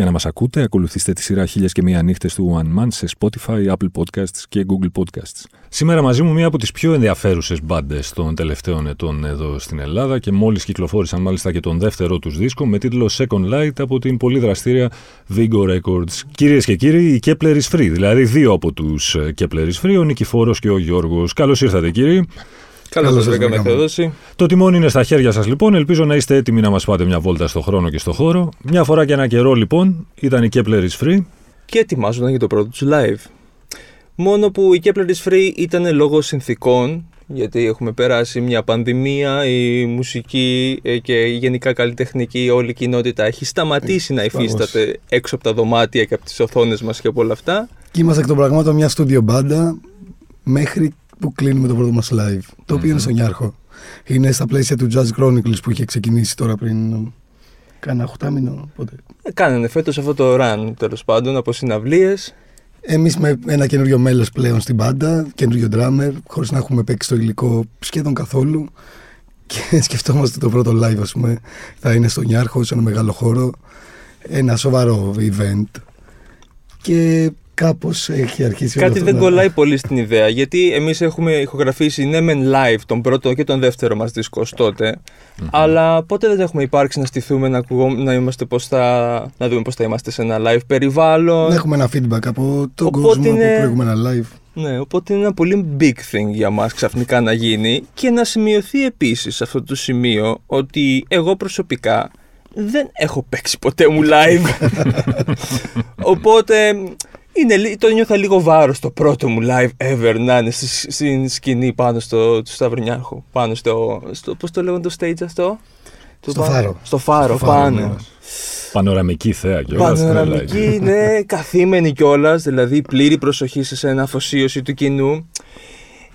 Για να μας ακούτε, ακολουθήστε τη σειρά Χίλιες και Μία Νύχτες του One Man σε Spotify, Apple Podcasts και Google Podcasts. Σήμερα μαζί μου μία από τις πιο ενδιαφέρουσες μπάντες των τελευταίων ετών εδώ στην Ελλάδα και μόλις κυκλοφόρησαν μάλιστα και τον δεύτερο τους δίσκο με τίτλο Second Light από την πολύ δραστήρια Vigo Records. Κυρίες και κύριοι, η Kepler is Free, δηλαδή δύο από τους Kepler is Free, ο Νικηφόρο και ο Γιώργος. Καλώς ήρθατε, κύριοι. Καλώς Καλώς σας σας βρήκαμε, βρήκαμε. Θεοδόση. Το τιμόνι είναι στα χέρια σας λοιπόν. Ελπίζω να είστε έτοιμοι να μας πάτε μια βόλτα στο χρόνο και στο χώρο. Μια φορά και ένα καιρό λοιπόν ήταν η Kepler is Free. Και ετοιμάζονταν για το πρώτο τους live. Μόνο που η Kepler is Free ήταν λόγω συνθήκων, γιατί έχουμε περάσει μια πανδημία, η μουσική ε, και η γενικά καλλιτεχνική όλη η κοινότητα έχει σταματήσει να Σφαγώς. υφίσταται έξω από τα δωμάτια και από τις οθόνες μας και από όλα αυτά. Και είμαστε εκ των πραγμάτων μια στούντιο μπάντα μέχρι που κλείνουμε το πρώτο μας live. Το οποίο είναι στον Ιάρχο. Είναι στα πλαίσια του Jazz Chronicles που είχε ξεκινήσει τώρα πριν ε, κάνα οχτάμινο. Πότε. Ε, Κάνανε φέτος αυτό το run τέλος πάντων από συναυλίες. Εμείς με ένα καινούριο μέλος πλέον στην μπάντα, καινούριο drummer, χωρίς να έχουμε παίξει το υλικό σχεδόν καθόλου. Και σκεφτόμαστε το πρώτο live, ας πούμε, θα είναι στον Ιάρχο, σε ένα μεγάλο χώρο. Ένα σοβαρό event. Και κάπως έχει αρχίσει όλο Κάτι αυτό δεν να- κολλάει πολύ στην ιδέα, γιατί εμείς έχουμε ηχογραφήσει ναι μεν live τον πρώτο και τον δεύτερο μας δίσκο ως τότε, αλλά ποτέ δεν έχουμε υπάρξει να στηθούμε να, ακουγώ, να, είμαστε πώς θα, να δούμε πώς θα είμαστε σε ένα live περιβάλλον. Να έχουμε ένα feedback από τον Οπότε κόσμο είναι- από προηγούμενα live. Ναι, οπότε είναι ένα πολύ big thing για μας ξαφνικά να γίνει και να σημειωθεί επίσης σε αυτό το σημείο ότι εγώ προσωπικά δεν έχω παίξει ποτέ μου live. οπότε είναι, λι- το νιώθα λίγο βάρος το πρώτο μου live ever να είναι στη, στην σκηνή πάνω στο του Σταυρνιάρχου. Πάνω στο, στο πώς το λέγανε το stage αυτό; Το Στο πάνω- φάρο. Στο φάρο, Στο φάρο, πάνω. ναι. Πανοραμική θέα και όλα Πανοραμική, ναι, καθήμενη κιόλας, δηλαδή πλήρη προσοχή σε ένα αφοσίωση του κοινού.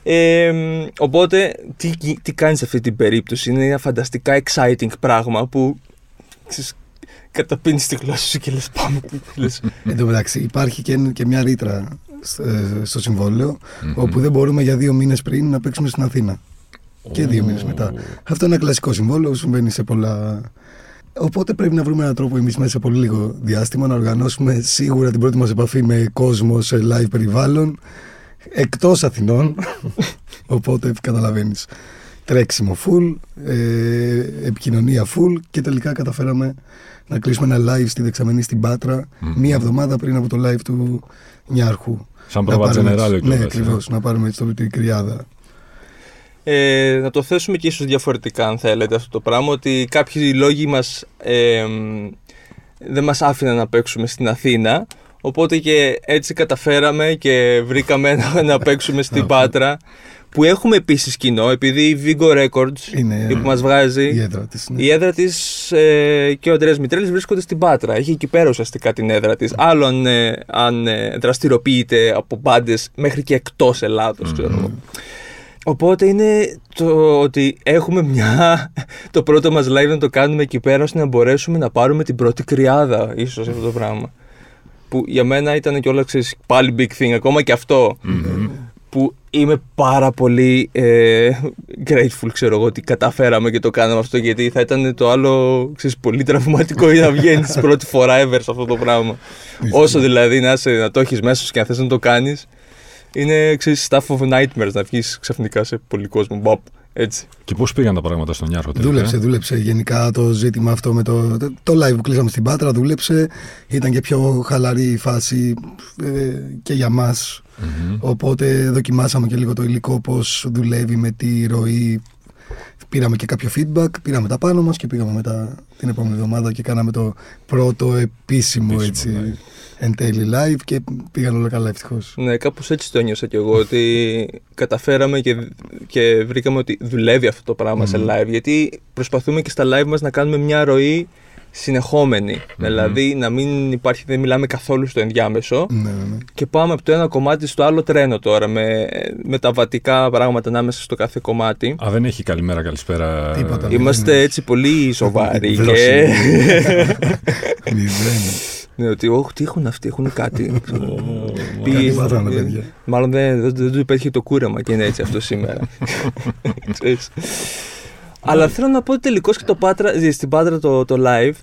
Ε, μ, οπότε, τι, γι- τι κάνεις σε αυτή την περίπτωση, είναι ένα φανταστικά exciting πράγμα που ξέρεις, καταπίνεις τη γλώσσα σου και λες πάμε. λες, Εν τω μεταξύ, υπάρχει και, και μια ρήτρα σ- ε, στο συμβόλαιο, όπου δεν μπορούμε για δύο μήνες πριν να παίξουμε στην Αθήνα. Και δύο μήνες μετά. Αυτό είναι ένα κλασικό συμβόλαιο που συμβαίνει σε πολλά. Οπότε πρέπει να βρούμε έναν τρόπο εμείς μέσα σε πολύ λίγο διάστημα να οργανώσουμε σίγουρα την πρώτη μας επαφή με κόσμο σε live περιβάλλον εκτός Αθηνών. Οπότε καταλαβαίνεις. Τρέξιμο full, ε, επικοινωνία full και τελικά καταφέραμε να κλείσουμε ένα live στη δεξαμενή στην πατρα μία εβδομάδα πριν από το live του Νιάρχου. Σαν Να πρόβα πάρουμε τζενεράλε έτσι- Ναι, κιόλας, ε. ακριβώς. Να πάρουμε έτσι το την κρυάδα. Ε, να το θέσουμε και ίσως διαφορετικά αν θέλετε αυτό το πράγμα ότι κάποιοι λόγοι μας ε, μ, δεν μας άφηναν να παίξουμε στην Αθήνα οπότε και έτσι καταφέραμε και βρήκαμε να, να παίξουμε στην Πάτρα που έχουμε επίσης κοινό επειδή η Vigo Records Είναι, η που μας βγάζει Η έδρα της. ναι. η έδρα της ε, και ο Αντρέας Μητρέλης βρίσκονται στην Πάτρα. Έχει εκεί πέρα ουσιαστικά την έδρα της. Άλλο αν, ε, αν ε, δραστηριοποιείται από μπάντες μέχρι και εκτός Ελλάδος, ξέρω εγώ. Οπότε είναι το ότι έχουμε μια. το πρώτο μας live να το κάνουμε εκεί πέρα ώστε να μπορέσουμε να πάρουμε την πρώτη κρυάδα, ίσως αυτό το πράγμα. Που για μένα ήταν και όλα πάλι big thing, ακόμα και αυτό. Που είμαι πάρα πολύ ε, grateful, ξέρω εγώ, ότι καταφέραμε και το κάναμε αυτό. Γιατί θα ήταν το άλλο, ξέρεις, πολύ τραυματικό ή να βγαίνει πρώτη φορά ever σε αυτό το πράγμα. Όσο δηλαδή να, είσαι, να το έχεις μέσα σου και να θες να το κάνεις, είναι ξέρεις, stuff of nightmares να βγεις ξαφνικά σε πολύ κόσμο. Μπαπ, έτσι. Και πώς πήγαν τα πράγματα στον Ιάρχο τελικά; Δούλεψε, δούλεψε γενικά το ζήτημα αυτό με το, το, το live που κλείσαμε στην Πάτρα. Δούλεψε. Ήταν και πιο χαλαρή η φάση ε, και για μας. Οπότε δοκιμάσαμε και λίγο το υλικό πώς δουλεύει με τη ροή. Πήραμε και κάποιο feedback, πήραμε τα πάνω μας και πήγαμε μετά την επόμενη εβδομάδα και κάναμε το πρώτο επίσημο, Επίσημο έτσι, live. εν τέλει live και πήγαν όλα καλά ευτυχώς. Ναι, κάπως έτσι το νιώσα κι εγώ. Ότι καταφέραμε και, και βρήκαμε ότι δουλεύει αυτό το πράγμα σε live. Γιατί προσπαθούμε και στα live μας να κάνουμε μια ροή συνεχόμενη. Δηλαδή να μην υπάρχει, δεν μιλάμε καθόλου στο ενδιάμεσο. Ναι, ναι, ναι. Και πάμε από το ένα κομμάτι στο άλλο τρένο τώρα με, με τα βατικά πράγματα ανάμεσα στο κάθε κομμάτι. Α, δεν έχει καλημέρα, καλησπέρα. Τίποτα. Είμαστε ναι. έτσι πολύ σοβαροί και... Βλώσιμοι. Μηδέν. ναι, ότι όχι, τι έχουν αυτοί, έχουν κάτι. Πει- Κάτι μάθανε, ε, παιδιά. Μάλλον δεν, δεν, δεν του υπέτυχε το κούρεμα και είναι έτσι αυτό σήμερα. Ξέρεις. Αλλά θέλω να πω ότι τελικώς και το Πάτρα, στην Πάτρα το, το live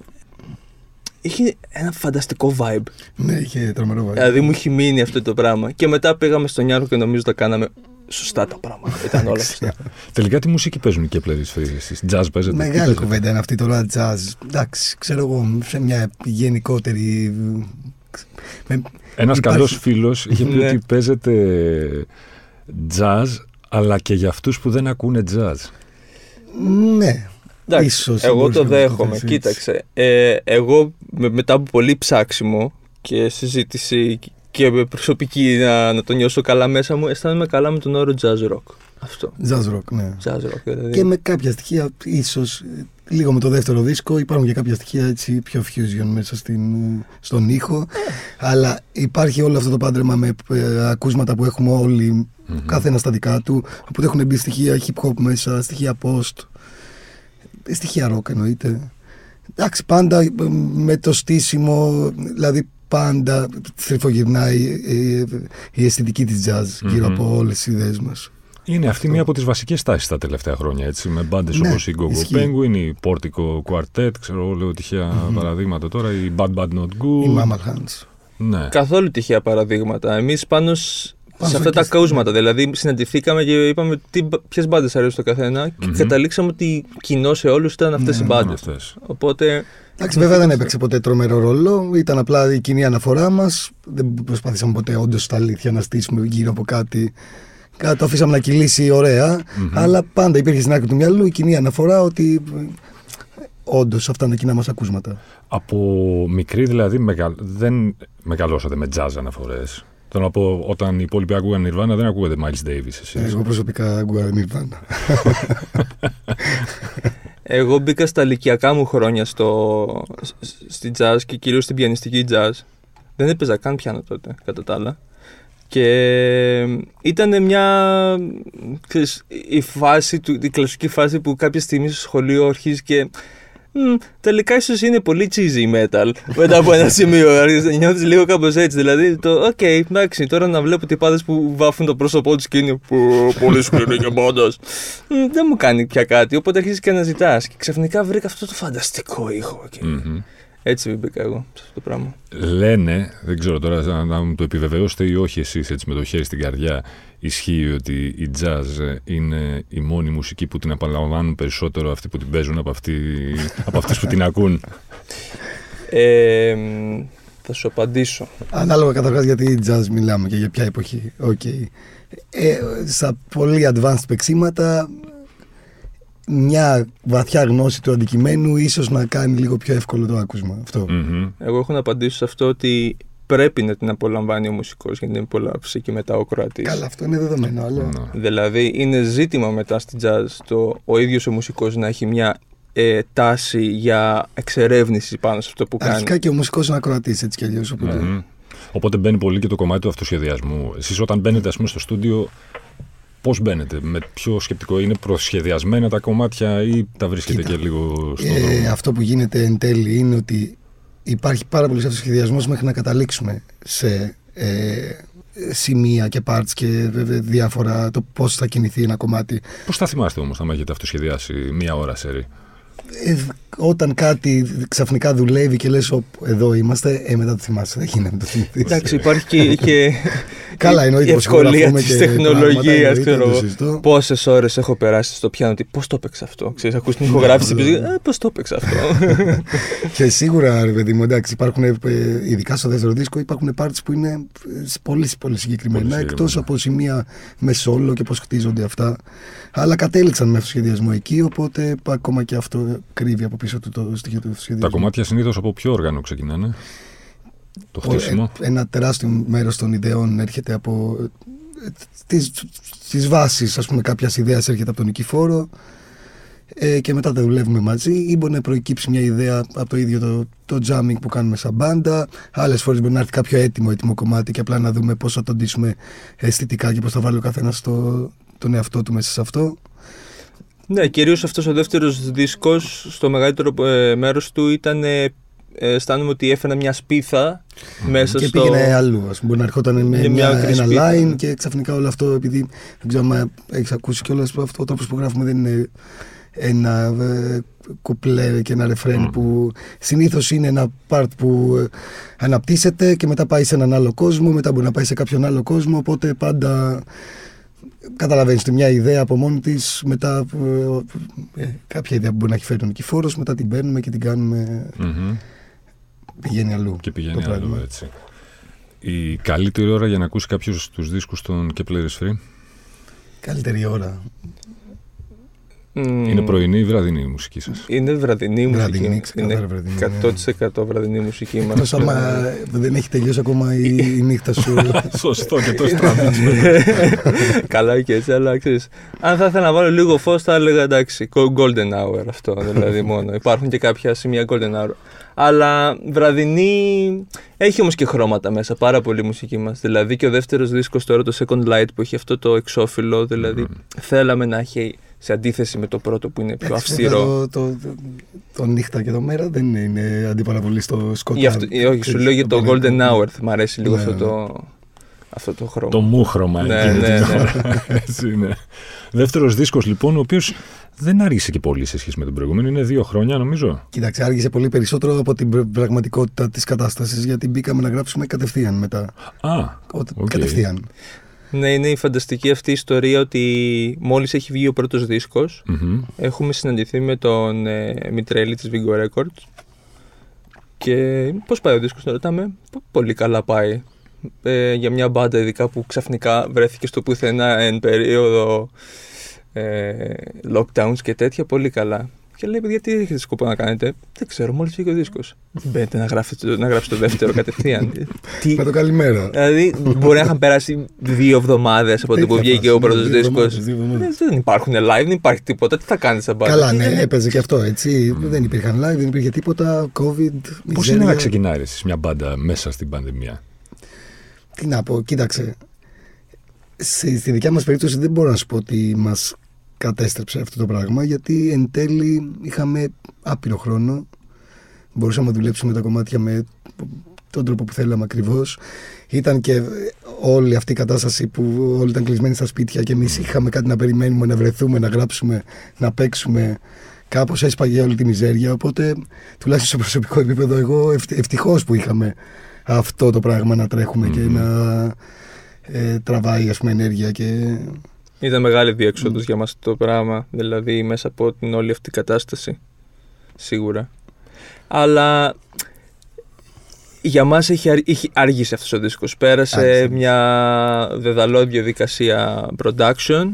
είχε ένα φανταστικό vibe. Ναι, είχε τρομερό βάρο. Δηλαδή μου έχει μείνει αυτό το πράγμα. Και μετά πήγαμε στον Νιάρχο και νομίζω τα κάναμε σωστά τα πράγματα. Ήταν όλα σωστά. Τελικά τι μουσική παίζουν οι Κέπλερ εσείς, jazz παίζετε. τι Μεγάλη παίζετε; κουβέντα είναι αυτή τώρα, jazz. Εντάξει, ξέρω εγώ, σε μια γενικότερη. με- Ένας Υπάρχει- καλός φίλος είχε πει Ναι. ότι παίζεται jazz, αλλά και για αυτούς που δεν ακούνε jazz. Ναι. Εντάξει, Ίσως εγώ μπορούσε το να το δέχομαι. θέσει έτσι. Κοίταξε. Ε, εγώ με- μετά από πολύ ψάξιμο και συζήτηση και με προσωπική να, να το νιώσω καλά μέσα μου, αισθάνομαι καλά με τον όρο jazz rock. Αυτό. Jazz rock, ναι. Jazz rock, δηλαδή. Και με κάποια στοιχεία, ίσως λίγο με το δεύτερο δίσκο, υπάρχουν και κάποια στοιχεία έτσι πιο fusion μέσα στην, στον ήχο. αλλά υπάρχει όλο αυτό το πάντρεμα με ε, ακούσματα που έχουμε όλοι, κάθε ένα στα δικά του. Οπότε έχουν μπει στοιχεία hip hop μέσα, στοιχεία post, ε, στοιχεία rock εννοείται. Εντάξει, πάντα ε, με το στήσιμο, δηλαδή πάντα θρυφογυρνάει ε, η αισθητική της jazz γύρω Μμμ. από όλες τις ιδέες μας. Είναι αυτή μία από τις βασικές τάσεις τα τελευταία χρόνια, έτσι, με μπάντες Ναι, όπως η Gogo ισχύει. Penguin, η Portico Quartet, ξέρω εγώ, λέω τυχαία παραδείγματα τώρα, η Bad Bad Not Good. Η Mama Hands. Ναι. Καθόλου τυχαία παραδείγματα. Εμείς πάνω σ- Πάνω σε αυτά εκεί τα στην- καούσματα. Δηλαδή, συναντηθήκαμε και είπαμε ποιες μπάντες αρέσουν στο καθένα και Μμμ. καταλήξαμε ότι κοινό σε όλους ήταν αυτές Ναι, οι ναι, μπάντες. Αυτές. Οπότε. Εντάξει, βέβαια δεν έπαιξε ποτέ τρομερό ρόλο. Ήταν απλά η κοινή αναφορά μας. Δεν προσπαθήσαμε ποτέ όντως στα αλήθεια να στήσουμε γύρω από κάτι. Κάτι το αφήσαμε να κυλήσει ωραία. Αλλά πάντα υπήρχε στην άκρη του μυαλού η κοινή αναφορά ότι όντως αυτά είναι τα κοινά μας ακούσματα. Από μικρή δηλαδή μεγα... δεν μεγαλώσατε με jazz αναφορές. Θέλω να πω, όταν οι υπόλοιποι ακούγαν Nirvana δεν ακούγατε Miles Davis εσείς. Εγώ προσωπικά ακούγα Nirvana. Εγώ μπήκα στα ηλικιακά μου χρόνια στο, σ- στη jazz και κυρίως στην πιανιστική jazz. Δεν έπαιζα καν πιάνο τότε, κατά τα άλλα. Και ήταν μια. ξέρεις, η φάση του, η κλασική φάση που κάποια στιγμή στο σχολείο αρχίζει και. «Μμ, τελικά ίσως είναι πολύ cheesy metal. Μετά από ένα σημείο νιώθεις λίγο κάπως έτσι. Δηλαδή, το οκ, εντάξει, τώρα να βλέπω τυπάδες που βάφουν το πρόσωπό τους και είναι «Πω, πολύ σκληρή και μπάντα. Δεν μου κάνει πια κάτι. Οπότε αρχίζεις και αναζητάς. Και ξαφνικά βρήκα αυτό το φανταστικό ήχο. Και Μμμ. Έτσι μπήκα εγώ σε αυτό το πράγμα. Λένε, δεν ξέρω τώρα να, να μου το επιβεβαιώσετε ή όχι εσείς έτσι με το χέρι στην καρδιά, ισχύει ότι η jazz είναι η μόνη μουσική που την απολαμβάνουν περισσότερο αυτοί που την παίζουν από, αυτοί, από αυτούς που την ακούν. Ε, μ, θα σου απαντήσω. Ανάλογα καταρχάς γιατί jazz μιλάμε και για ποια εποχή. Οκ. Ε, στα πολύ advanced παιξίματα, μια βαθιά γνώση του αντικειμένου ίσως να κάνει λίγο πιο εύκολο το άκουσμα. Αυτό. Μμμ. Εγώ έχω να απαντήσω σε αυτό ότι πρέπει να την απολαμβάνει ο μουσικός για να την απολαύσει και μετά ο Κροατής. Καλά, αυτό είναι δεδομένο. Αλλά... Ναι. Δηλαδή είναι ζήτημα μετά στη jazz το ο ίδιος ο μουσικός να έχει μια ε, τάση για εξερεύνηση πάνω σε αυτό που κάνει. Αρχικά και ο μουσικός είναι ακροατής έτσι κι αλλιώς. Οπότε... Μμμ. Οπότε μπαίνει πολύ και το κομμάτι του αυτοσχεδιασμού. Εσείς όταν μπαίνετε ας πούμε στο στούντιο, πώς μπαίνετε, με ποιο σκεπτικό είναι προσχεδιασμένα τα κομμάτια ή τα βρίσκετε Κοίτα, και λίγο στον Ε, δρόμο; αυτό που γίνεται εν τέλει είναι ότι υπάρχει πάρα πολύ αυτοσχεδιασμός μέχρι να καταλήξουμε σε ε, σημεία και parts και βέβαια διάφορα το πώς θα κινηθεί ένα κομμάτι. Πώς θα θυμάστε όμως άμα έχετε αυτοσχεδιάσει μία ώρα σερή; Ε, όταν κάτι ξαφνικά δουλεύει και λες «Οπ, εδώ είμαστε, ε, μετά το θυμάσαι, δεν γίνεται να το θυμηθείς. Εντάξει, υπάρχει και, και Καλά, εννοείται η πως ευκολία ηχογραφούμε της και τεχνολογίας. πράγματα, Ξέρω εννοείται, εγώ. το συζητώ. Πόσες ώρες έχω περάσει στο πιάνο, ότι πώς το έπαιξα αυτό. Ξέρεις, ακούς την ηχογράφηση και ε, πώς το έπαιξα αυτό. Και σίγουρα, ρε παιδί μου, εντάξει, υπάρχουν, ε, ειδικά στο δεύτερο δίσκο, υπάρχουν parts που είναι ε, πολύ, πολύ συγκεκριμένα, Πολύ εκτός συγκεκριμένα. από σημεία με σόλο και πώς χτίζονται αυτά. Αλλά κατέληξαν με αυτοσχεδιασμό εκεί, οπότε ακόμα και αυτό κρύβει από πίσω του το στοιχείο του Τα αυτοσχεδιασμού. κομμάτια συνήθως από ποιο όργανο ξεκινάνε; Το χτίσιμο; Ε, Ένα τεράστιο μέρος των ιδεών έρχεται από. ε, τις, τις βάσεις ας πούμε κάποιας ιδέας έρχεται από τον Νικηφόρο ε, και μετά τα δουλεύουμε μαζί ή μπορεί να προκύψει μια ιδέα από το ίδιο το, το jamming που κάνουμε σαν μπάντα. Άλλες φορές μπορεί να έρθει κάποιο έτοιμο, έτοιμο κομμάτι και απλά να δούμε πώς θα τον ντύσουμε αισθητικά και πώς θα βάλει ο καθένας τον εαυτό του μέσα σε αυτό. Ναι, κυρίως αυτός ο δεύτερος δίσκος, στο μεγαλύτερο ε, μέρος του ήταν. Ε, αισθάνομαι ότι έφερα μια σπίθα μέσα και στο. πήγαινε αλλού. Ας πούμε, μπορεί να ερχόταν με μια μια, άκρη ένα σπίθα, line ναι. και ξαφνικά όλο αυτό, επειδή δεν ξέρω αν έχεις ακούσει κιόλας, αυτό ο τρόπος που γράφουμε δεν είναι ένα ε, κουπλέ και ένα ρεφρέν που συνήθως είναι ένα part που ε, αναπτύσσεται και μετά πάει σε έναν άλλο κόσμο, μετά μπορεί να πάει σε κάποιον άλλο κόσμο, οπότε πάντα καταλαβαίνεις τη μια ιδέα από μόνη της, μετά ε, ε, κάποια ιδέα που μπορεί να έχει φέρει τον Νικηφόρος, μετά την παίρνουμε και την κάνουμε, Μμμ. πηγαίνει αλλού. Και πηγαίνει το άλλο πράγμα. έτσι. Η καλύτερη ώρα για να ακούσει κάποιος τους δίσκους των Kepler is Free; Καλύτερη ώρα. Μμμ, είναι πρωινή ή βραδινή η μουσική σας; Είναι βραδινή μουσική. Βραδινή, ξεκάθαρα είναι βραδινή, 100% βραδινή μουσική μα. Εκτός άμα δεν έχει τελειώσει ακόμα η, η νύχτα σου. Σωστό και το στραβίτσιο. Καλά και έτσι, αλλά ξέρεις, αν θα ήθελα να βάλω λίγο φως, θα έλεγα εντάξει, golden hour αυτό δηλαδή μόνο. Υπάρχουν και κάποια σημεία golden hour. Αλλά βραδινή έχει όμως και χρώματα μέσα, πάρα πολύ η μουσική μας. Δηλαδή και ο δεύτερος δίσκος τώρα, το Second Light, που έχει αυτό το εξώφυλλο, δηλαδή θέλαμε να έχει σε αντίθεση με το πρώτο που είναι πιο Εντάξει, αυστηρό. Το, το, το, το νύχτα και το μέρα δεν είναι, είναι αντιπαραβολή στο σκοτάδι. Γι' αυτό, ε, όχι, σου λέω για το πολύ. Golden Hour, μ' αρέσει λίγο Ναι, αυτό ναι. το, αυτό το χρώμα. το μούχρωμα Ναι, εκείνη ναι, την ναι. ώρα. Έτσι είναι. Δεύτερος δίσκος λοιπόν, ο οποίος δεν άργησε και πολύ σε σχέση με τον προηγούμενο. Είναι δύο χρόνια νομίζω. Κοίταξε, άργησε πολύ περισσότερο από την πρ- πραγματικότητα της κατάστασης γιατί μπήκαμε να γράψουμε κατευθείαν μετά. Α, Ο- οκ. Κατευθείαν. Ναι, είναι η φανταστική αυτή η ιστορία ότι μόλις έχει βγει ο πρώτος δίσκος Μμμ. έχουμε συναντηθεί με τον ε, Μητρέλη της Vigo Records και πώς πάει ο δίσκος, τον ρωτάμε, «Πο- πολύ καλά πάει. Ε, για μια μπάντα ειδικά που ξαφνικά βρέθηκε στο πουθενά εν περίοδο ε, lockdowns και τέτοια, πολύ καλά. Και λέει, παιδιά, τι έχετε σκοπό να κάνετε; Δεν ξέρω, μόλις βγήκε ο δίσκος. Μπαίνετε να γράψετε, να γράψετε το δεύτερο κατευθείαν. τι, Με το καλημέρα. Δηλαδή, μπορεί να είχαν περάσει δύο εβδομάδες από το που Τέτοια βγήκε φάση, ο πρώτος ναι, δύο δίσκος. εβδομάδες, δύο εβδομάδες. Δεν υπάρχουν live, δεν υπάρχει τίποτα. Τι θα κάνεις σαν μπάντα. Καλά, ναι, έπαιζε και αυτό έτσι. Δεν υπήρχαν live, δεν υπήρχε τίποτα. COVID. Πώς μιζέρια. είναι να ξεκινάει εσείς μια μπάντα μέσα στην πανδημία; Τι να πω, κοίταξε. Σε, στη δικιά μας περίπτωση δεν μπορώ να σου πω ότι μας κατέστρεψε αυτό το πράγμα γιατί εν τέλει είχαμε άπειρο χρόνο. Μπορούσαμε να δουλέψουμε τα κομμάτια με τον τρόπο που θέλαμε ακριβώς. Ήταν και όλη αυτή η κατάσταση που όλοι ήταν κλεισμένοι στα σπίτια και εμείς είχαμε κάτι να περιμένουμε, να βρεθούμε, να γράψουμε, να παίξουμε. Κάπως έσπαγε όλη τη μιζέρια, οπότε τουλάχιστον σε προσωπικό επίπεδο εγώ ευτυχώ ευτυχώς που είχαμε αυτό το πράγμα να τρέχουμε και Μμμ. να ε, τραβάει ας πούμε ενέργεια και Ήταν μεγάλη διέξοδος για μας το πράγμα. Δηλαδή, μέσα από την όλη αυτή κατάσταση. Σίγουρα. Αλλά για μας έχει, αρ- είχε άργησε αυτός ο δίσκος. Πέρασε Άργησε. μια δεδαλώδη διαδικασία production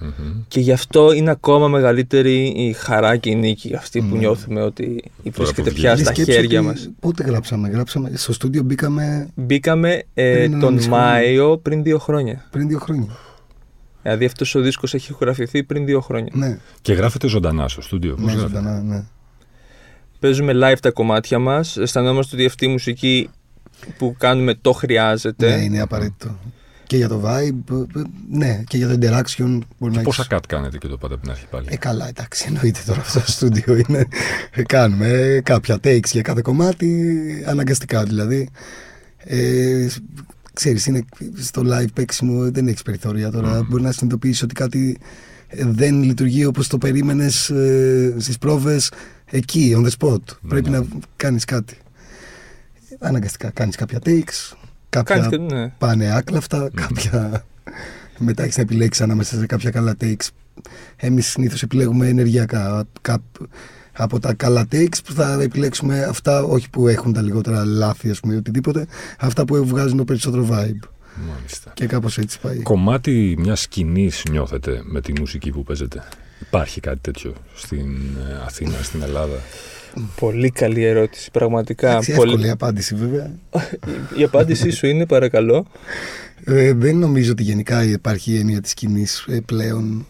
Μμμ. και γι' αυτό είναι ακόμα μεγαλύτερη η χαρά και η νίκη αυτή που Μμ. νιώθουμε ότι βρίσκεται που πια Λες στα σκέψου χέρια ότι μας. Πότε γράψαμε, γράψαμε, στο στούντιο μπήκαμε Μπήκαμε ε, Πριν ένα τον μισό χρόνο. Μάιο πριν δύο χρόνια. πριν δύο χρόνια. Δηλαδή αυτός ο δίσκος έχει ηχογραφηθεί πριν δύο χρόνια. Ναι, Και γράφετε ζωντανά στο στούντιο. Πώς ναι, γράφετε; ζωντανά, ναι. Παίζουμε live τα κομμάτια μας. Αισθανόμαστε ότι αυτή η μουσική που κάνουμε το χρειάζεται. Ναι, είναι απαραίτητο. Και για το vibe, ε, ναι, και για το interaction μπορεί να Πόσα έχεις- cut κάνετε και το πάτε από την αρχή πάλι; Ε, καλά, εντάξει, εννοείται τώρα αυτό το στούντιο είναι. Ε, Κάνουμε ε, κάποια takes για κάθε κομμάτι, αναγκαστικά δηλαδή. Ε, σ- ξέρεις, είναι στο live παίξιμο δεν έχεις περιθώρια τώρα. Μπορεί να συνειδητοποιήσεις ότι κάτι ε, δεν λειτουργεί όπως το περίμενες ε, στις πρόβες εκεί, on the spot. Πρέπει ναι. να κάνεις κάτι. Αναγκαστικά κάνεις κάποια takes, κάποια Κάνεις και, ναι. πάνε άκλαφτα, κάποια. Μετά έχεις να επιλέξεις ανάμεσα σε κάποια καλά takes. Εμείς συνήθως επιλέγουμε ενεργειακά. Κάπ- από τα καλά takes που θα επιλέξουμε αυτά, όχι που έχουν τα λιγότερα λάθη, ας πούμε, οτιδήποτε, αυτά που βγάζουν το περισσότερο vibe. Μάλιστα. Και κάπως έτσι πάει. Κομμάτι μιας σκηνής νιώθετε με τη μουσική που παίζετε; Υπάρχει κάτι τέτοιο στην ε, Αθήνα, στην Ελλάδα; Πολύ καλή ερώτηση, πραγματικά. Εντάξει, Πολύ... εύκολη απάντηση βέβαια. Η απάντησή σου είναι, παρακαλώ. Ε, δεν νομίζω ότι γενικά υπάρχει η έννοια της σκηνής ε, πλέον.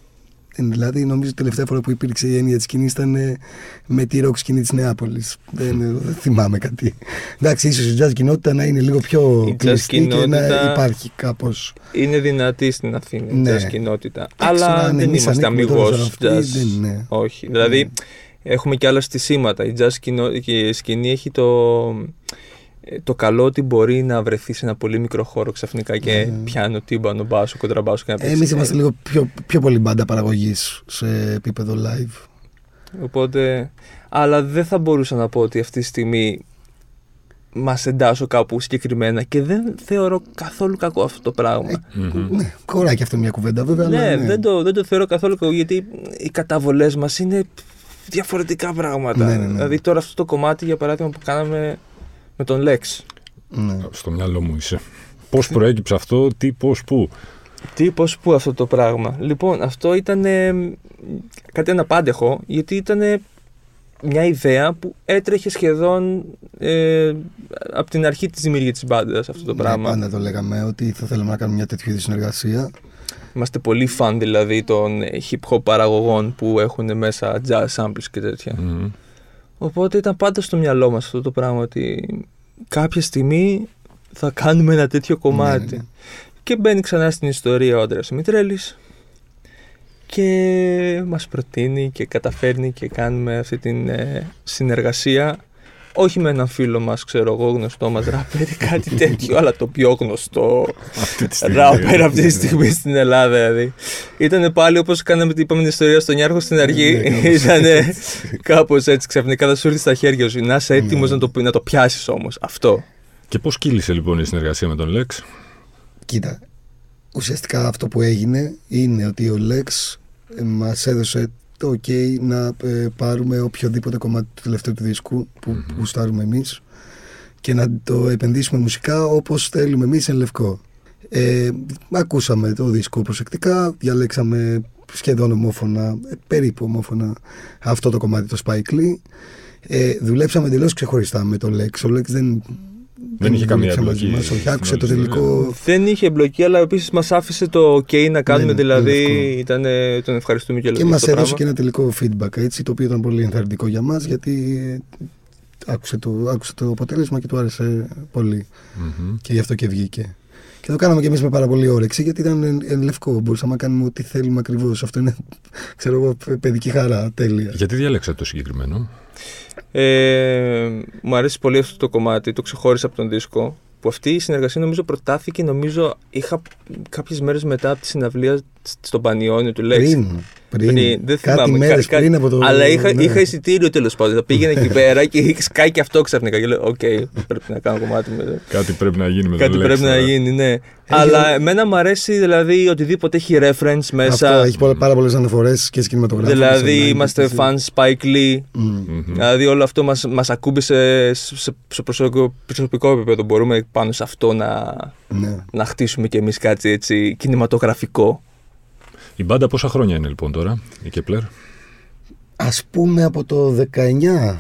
Δεν, δηλαδή, νομίζω ότι η τελευταία φορά που υπήρξε η έννοια της σκηνής ήταν ε, με τη ροκ σκηνή της Νεάπολης. δεν, ε, δεν θυμάμαι κάτι. Εντάξει, ίσως η jazz κοινότητα να είναι λίγο πιο Η jazz κλειστή και να κοινότητα- υπάρχει κάπω. Είναι δυνατή στην Αθήνα Ναι. η jazz κοινότητα. Εντάξει, τώρα, Αλλά αν δεν εμείς είμαστε ανήκουμε τώρα αμυγός σε αυτή, jazz. δεν είναι. Όχι. Δηλαδή, έχουμε και άλλα στισίματα. Η jazz κοινο... και η σκηνή έχει το... ε, το καλό ότι μπορεί να βρεθεί σε ένα πολύ μικρό χώρο ξαφνικά και Ναι. πιάνω τίμπανο, μπάσο, κοντραμπάσο και να παίξει. Εμείς είμαστε λίγο πιο, πιο πολύ μπάντα παραγωγής σε επίπεδο live. Οπότε, αλλά δεν θα μπορούσα να πω ότι αυτή τη στιγμή μας εντάσσω κάπου συγκεκριμένα και δεν θεωρώ καθόλου κακό αυτό το πράγμα. Μμμ. Ναι, χωράει και αυτό μια κουβέντα βέβαια. ναι, αλλά Δεν, το, δεν το θεωρώ καθόλου κακό γιατί οι καταβολές μας είναι διαφορετικά πράγματα. Ναι, ναι, ναι. Δηλαδή, τώρα αυτό το κομμάτι για παράδειγμα που κάναμε με τον Lex. Ναι. Στο μυαλό μου είσαι. Πώς προέκυψε αυτό, τι, πώς, πού; Τι, πώς, πού αυτό το πράγμα. Λοιπόν, αυτό ήταν ε, κάτι αναπάντεχο, γιατί ήταν μια ιδέα που έτρεχε σχεδόν ε, από την αρχή της δημιουργίας της μπάντας αυτό το Ναι, πράγμα. πάντα το λέγαμε ότι θα θέλαμε να κάνουμε μια τέτοιου είδους συνεργασία. Είμαστε πολύ φαν δηλαδή των ε, hip hop παραγωγών που έχουν μέσα jazz samples και τέτοια. Μμμ. Οπότε ήταν πάντα στο μυαλό μας αυτό το πράγμα ότι κάποια στιγμή θα κάνουμε ένα τέτοιο κομμάτι. Ναι, ναι, ναι. Και μπαίνει ξανά στην ιστορία ο Άντρας Μητρέλης και μας προτείνει και καταφέρνει και κάνουμε αυτή την ε, συνεργασία όχι με έναν φίλο μας, ξέρω εγώ, γνωστό μας ράπερ ή κάτι τέτοιο, αλλά το πιο γνωστό Αυτή τη στιγμή. ράπερ αυτή τη στιγμή στην Ελλάδα, δηλαδή. Ήταν πάλι όπως κάναμε την είπαμε την ιστορία στον Ιάρχο στην αρχή. Ναι, κάπως Ήταν κάπως έτσι, ξαφνικά θα σου έρθει στα χέρια σου. Να είσαι έτοιμος Ναι. να το, να το πιάσεις όμως. Αυτό. Και πώς κύλησε λοιπόν η συνεργασία με τον Lex. Κοίτα, ουσιαστικά αυτό που έγινε είναι ότι ο Lex ε, μας έδωσε το ok να ε, πάρουμε οποιοδήποτε κομμάτι του τελευταίου του δίσκου που Μμμ. γουστάρουμε εμείς και να το επενδύσουμε μουσικά όπως θέλουμε εμείς εν λευκό. Ε, ακούσαμε το δίσκο προσεκτικά, διαλέξαμε σχεδόν ομόφωνα, ε, περίπου ομόφωνα αυτό το κομμάτι το Spike Lee. Ε, δουλέψαμε εντελώς ξεχωριστά με τον Lex. Ο Lex δεν, Δεν είχε καμία δούλεψε μαζί εμπλοκή μας. Όχι, στην άκουσε όλη το ιστορία. τελικό. Δεν είχε εμπλοκή, αλλά επίσης μας άφησε το OK να κάνουμε. ναι, δηλαδή, είναι ήταν, τον ευχαριστούμε και Και μας έδωσε και ένα τελικό feedback έτσι, το οποίο ήταν πολύ ενθαρρυντικό για μας γιατί ε, άκουσε το, άκουσε το αποτέλεσμα και του άρεσε πολύ. Μμμ. Και γι' αυτό και βγήκε. Και το κάναμε και εμείς με πάρα πολύ όρεξη γιατί ήταν εν, εν λευκό. Μπορούσαμε να κάνουμε ό,τι θέλουμε ακριβώς. Αυτό είναι, ξέρω εγώ, παιδική χαρά. Τέλεια. Γιατί διάλεξα το συγκεκριμένο; Ε, μου αρέσει πολύ αυτό το κομμάτι, το ξεχώρισα από τον δίσκο. Που αυτή η συνεργασία νομίζω προτάθηκε, νομίζω είχα κάποιες μέρες μετά από τη συναυλία στον Πανιόνιο του ΛΕΞ. Πριν, πριν, Πριν, δεν κάτι θυμάμαι, μέρες κα- κα- πριν από το... Αλλά είχα, ναι. είχα εισιτήριο τέλος πάντων. Θα πήγαινα εκεί πέρα και είχε σκάσει και αυτό ξαφνικά. Και λέω: Οκ, πρέπει να κάνω κομμάτι με. Κάτι πρέπει να γίνει με τον Κάτι Lex πρέπει να τώρα. γίνει, ναι. Αλλά εμένα μου αρέσει δηλαδή οτιδήποτε έχει reference μέσα. Αυτό έχει πολλά- πάρα πολλές αναφορές και σκηνηματογράφου. Δηλαδή σε online, είμαστε σε- fans Spike Lee. Μμ. Μμμ. Δηλαδή όλο αυτό μας, μας ακούμπησε σε, σε, σε προσωπικό, προσωπικό επίπεδο. Μπορούμε πάνω σε αυτό να, Ναι. να χτίσουμε κι εμείς κάτι έτσι κινηματογραφικό. Η μπάντα πόσα χρόνια είναι λοιπόν τώρα, η Kepler. Ας πούμε από το 19.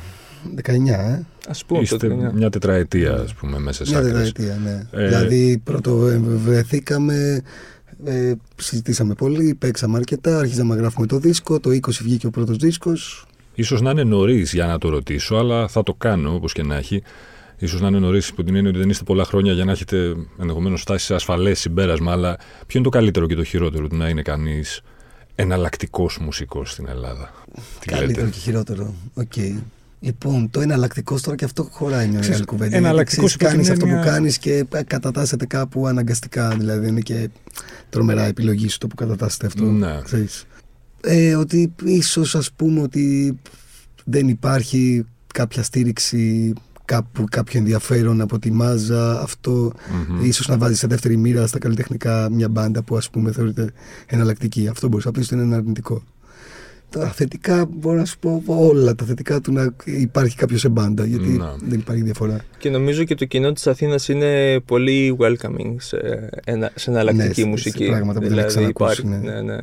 19, ε. Ας πούμε Είστε το 19. μια τετραετία, ας πούμε, μέσα σε Μια άκρες. τετραετία, ναι. Ε, Δηλαδή πρώτο ε, βρεθήκαμε, ε, συζητήσαμε πολύ, παίξαμε αρκετά, αρχίσαμε να γράφουμε το δίσκο, το 20 βγήκε ο πρώτος δίσκος. Ίσως να είναι νωρίς για να το ρωτήσω, αλλά θα το κάνω όπως και να έχει. Ίσως να είναι νωρίς υπό την έννοια ότι δεν είστε πολλά χρόνια για να έχετε ενδεχομένως φτάσει σε ασφαλές συμπέρασμα. Αλλά ποιο είναι το καλύτερο και το χειρότερο του να είναι κανείς εναλλακτικός μουσικός στην Ελλάδα; Τι Καλύτερο λέτε. και χειρότερο. Οκ. Λοιπόν, το εναλλακτικός τώρα και αυτό χωράει μια μεγάλη κουβέντα. εναλλακτικός υπό την Κάνεις αυτό που έννοια- κάνεις και ε, κατατάσσεται κάπου αναγκαστικά. Δηλαδή είναι και τρομερά επιλογή σου το που κατατάσσεται αυτό. Ναι. ξέρεις. Ε, ότι ίσως ας πούμε ότι δεν υπάρχει κάποια στήριξη κάπου, κάποιο ενδιαφέρον από τη μάζα αυτό Μμμ. ίσως να βάζεις σε δεύτερη μοίρα στα καλλιτεχνικά μια μπάντα που ας πούμε θεωρείται εναλλακτική αυτό μπορείς απλώς να είναι αρνητικό τα θετικά μπορώ να σου πω όλα τα θετικά του να υπάρχει κάποιος σε μπάντα γιατί Να. δεν υπάρχει διαφορά Και νομίζω και το κοινό της Αθήνας είναι πολύ welcoming σε, ένα, σε εναλλακτική Ναι, σε- σε μουσική. πράγματα που δεν έχεις ξανακούσει, υπάρχει, ναι. ναι, ναι.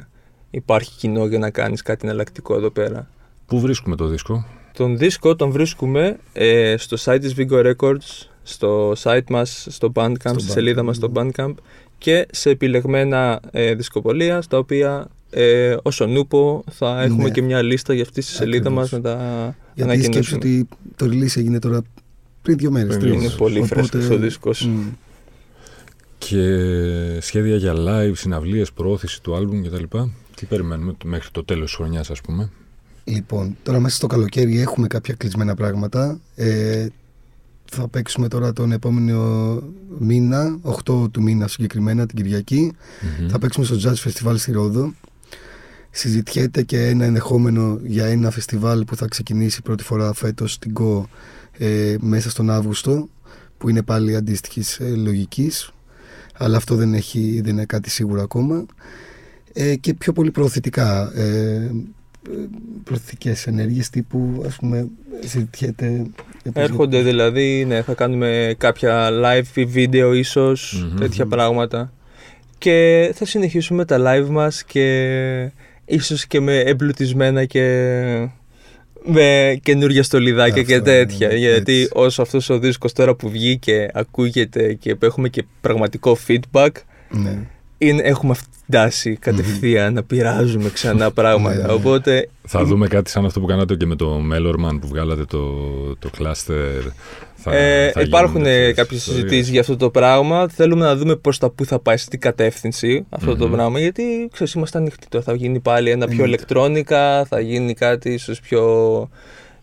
υπάρχει κοινό για να κάνεις κάτι εναλλακτικό εδώ πέρα. Πού βρίσκουμε το δίσκο, Τον δίσκο τον βρίσκουμε ε, στο site της Vigo Records, στο site μας, στο Bandcamp, Στο στη σελίδα Bandcamp, μας στο ναι. Bandcamp και σε επιλεγμένα ε, δισκοπολία, στα οποία ε, όσο νούπο θα έχουμε Ναι. και μια λίστα για αυτή τη σελίδα Ακριβώς. μας με τα Γιατί σκέψου ανακοινώσουμε. ότι το release έγινε τώρα πριν δύο μέρες. Πριν δύο Είναι μέρες. πολύ φρέσκος ο δίσκος. Και σχέδια για live, συναυλίες, προώθηση του άλμπουμ κτλ. Τι περιμένουμε το- μέχρι το τέλος της χρονιάς ας πούμε. Λοιπόν, τώρα μέσα στο καλοκαίρι έχουμε κάποια κλεισμένα πράγματα. Ε, θα παίξουμε τώρα τον επόμενο μήνα, 8 του μήνα συγκεκριμένα, την Κυριακή. Μμμ. Θα παίξουμε στο Jazz Festival στη Ρόδο. Συζητιέται και ένα ενδεχόμενο για ένα φεστιβάλ που θα ξεκινήσει πρώτη φορά φέτος στην ΚΟ ε, μέσα στον Αύγουστο, που είναι πάλι αντίστοιχης ε, λογικής. Αλλά αυτό δεν, έχει, δεν είναι κάτι σίγουρο ακόμα. Ε, και πιο πολύ προωθητικά. Ε, προωθητικές ενέργειες τύπου ας πούμε συζητιέται Έρχονται δηλαδή, ναι, θα κάνουμε κάποια live βίντεο ίσως, Μμμ. τέτοια πράγματα. Και θα συνεχίσουμε τα live μας και ίσως και με εμπλουτισμένα και με καινούργια στολιδάκια και Αυτό, τέτοια. ναι, ναι, γιατί έτσι. όσο αυτός ο δίσκος τώρα που βγήκε, ακούγεται και που έχουμε και πραγματικό feedback, ναι. Είναι, έχουμε αυτή την τάση κατευθείαν να πειράζουμε ξανά πράγματα. Ναι, ναι. Οπότε Θα δούμε κάτι σαν αυτό που κάνατε και με το Mellorman που βγάλατε το, το cluster. Θα, Ε, θα υπάρχουν γίνουν τέτοιες κάποιες ιστορίες. συζητήσεις για αυτό το πράγμα. Θέλουμε να δούμε προ τα πού θα πάει, σε τι κατεύθυνση αυτό το Μμμ. πράγμα. Γιατί ξέρεις, είμαστε ανοιχτοί τώρα. Θα γίνει πάλι ένα πιο Εννοείται. ηλεκτρόνικα, θα γίνει κάτι ίσως πιο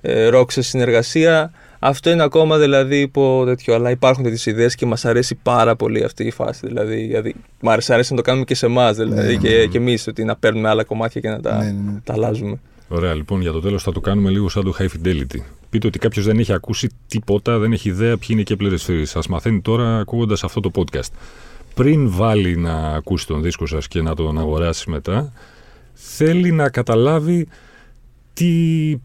ε, rock σε συνεργασία. Αυτό είναι ακόμα δηλαδή υπό τέτοιο. Αλλά υπάρχουν τέτοιες ιδέες και μας αρέσει πάρα πολύ αυτή η φάση. Δηλαδή, δηλαδή μ' αρέσει, αρέσει να το κάνουμε και σε εμάς. Δηλαδή, Ναι, και, ναι. και εμείς ότι να παίρνουμε άλλα κομμάτια και να τα, Ναι, ναι, ναι. τα αλλάζουμε. Ωραία, λοιπόν, για το τέλος θα το κάνουμε λίγο σαν το high fidelity. Πείτε ότι κάποιος δεν έχει ακούσει τίποτα, δεν έχει ιδέα ποιοι είναι οι Kepler Free. Σας μαθαίνει τώρα ακούγοντας αυτό το podcast. Πριν βάλει να ακούσει τον δίσκο σας και να τον αγοράσει μετά, θέλει να καταλάβει τι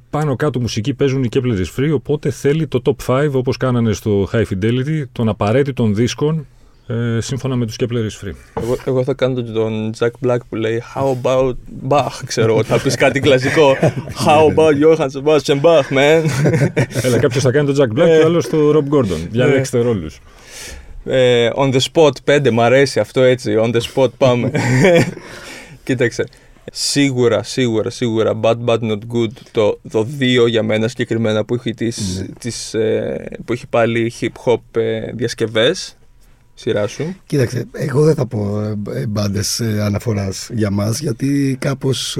πάνω κάτω μουσική παίζουν οι Kepler Free, οπότε θέλει το top 5 όπως κάνανε στο High Fidelity των απαραίτητων δίσκων ε, σύμφωνα με τους Kepler Free. Εγώ, εγώ θα κάνω τον Jack Black που λέει How about Bach, ξέρω εγώ, θα πεις κάτι κλασικό How about Johann Sebastian Bach, man; Έλα, κάποιος θα κάνει τον Jack Black και ο άλλος τον Rob Gordon. Διαλέξτε ρόλους. ε, On the spot 5, μ' αρέσει αυτό έτσι, on the spot πάμε Κοίταξε, σίγουρα, σίγουρα, σίγουρα Bad Bad Not Good το, το 2 για μένα συγκεκριμένα που έχει, τις, Ναι. τις, ε, που έχει πάλι hip hop ε, διασκευές σειρά σου Κοίταξε, εγώ δεν θα πω μπάντες αναφοράς για μας, γιατί κάπως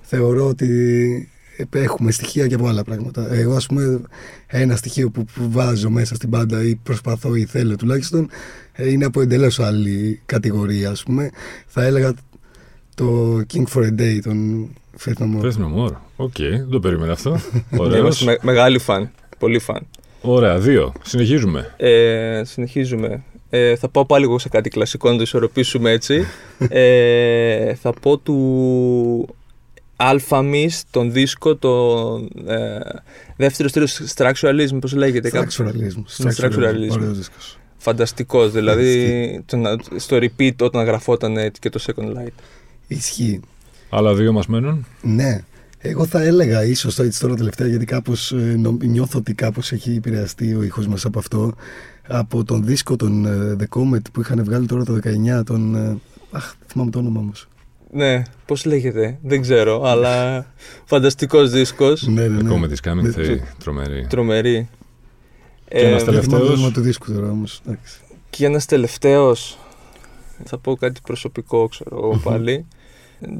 θεωρώ ότι έχουμε στοιχεία και από άλλα πράγματα. Εγώ, ας πούμε, ένα στοιχείο που, που βάζω μέσα στην μπάντα ή προσπαθώ ή θέλω τουλάχιστον ε, είναι από εντελώς άλλη κατηγορία, ας πούμε. Θα έλεγα το King for a Day, των Faith No More. Πες με μόνο. Οκ, δεν το περίμενα αυτό. Είμαστε Ωραίος. με, μεγάλοι φαν, πολύ φαν Ωραία, δύο. Συνεχίζουμε. Ε, συνεχίζουμε. Ε, θα πάω πάλι εγώ σε κάτι κλασικό να το ισορροπήσουμε έτσι. ε, θα πω του Alphamis, τον δίσκο, τον ε, δεύτερο στήλος Structuralism, πώς λέγεται. κάπου. Structuralism. Structuralism. Ωραίος δίσκος. Φανταστικός, δηλαδή το να- στο repeat όταν γραφόταν έτσι και το Second Light. Ισχύει. Άλλα δύο μας μένουν. Ναι. Εγώ θα έλεγα ίσως το έτσι τώρα τελευταία, γιατί κάπως νιώθω ότι κάπως έχει επηρεαστεί ο ήχος μας από αυτό. Από τον δίσκο των ε, The Comet που είχαν βγάλει τώρα το 19. Τον, ε, αχ, δεν θυμάμαι το όνομα όμω. Ναι, πώς λέγεται, δεν ξέρω, αλλά φανταστικός δίσκος, Ναι, ναι, ναι. Ακόμα τη Coming Ναι, Theory. Τρομερή. τρομερή. Και ένας Δεν θυμάμαι το τελευταίος. όνομα του δίσκου τώρα όμως. Και ένας τελευταίος, θα πω κάτι προσωπικό, ξέρω εγώ πάλι.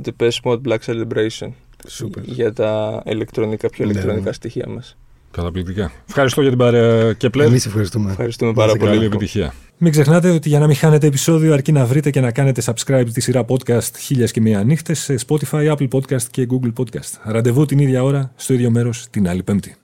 Depeche Mode Black Celebration. Σούπερ. Για τα ηλεκτρονικά, πιο Ναι, ηλεκτρονικά ναι. στοιχεία μας. Καταπληκτικά. Ευχαριστώ για την παρέα Kepler. Εμείς ευχαριστούμε. Ευχαριστούμε πάρα σε πολύ. Καλή επιτυχία. Μην ξεχνάτε ότι για να μην χάνετε επεισόδιο αρκεί να βρείτε και να κάνετε subscribe τη σειρά podcast χίλιας και μία νύχτες σε Spotify, Apple Podcast και Google Podcast. Ραντεβού την ίδια ώρα, στο ίδιο μέρος, την άλλη πέμπτη.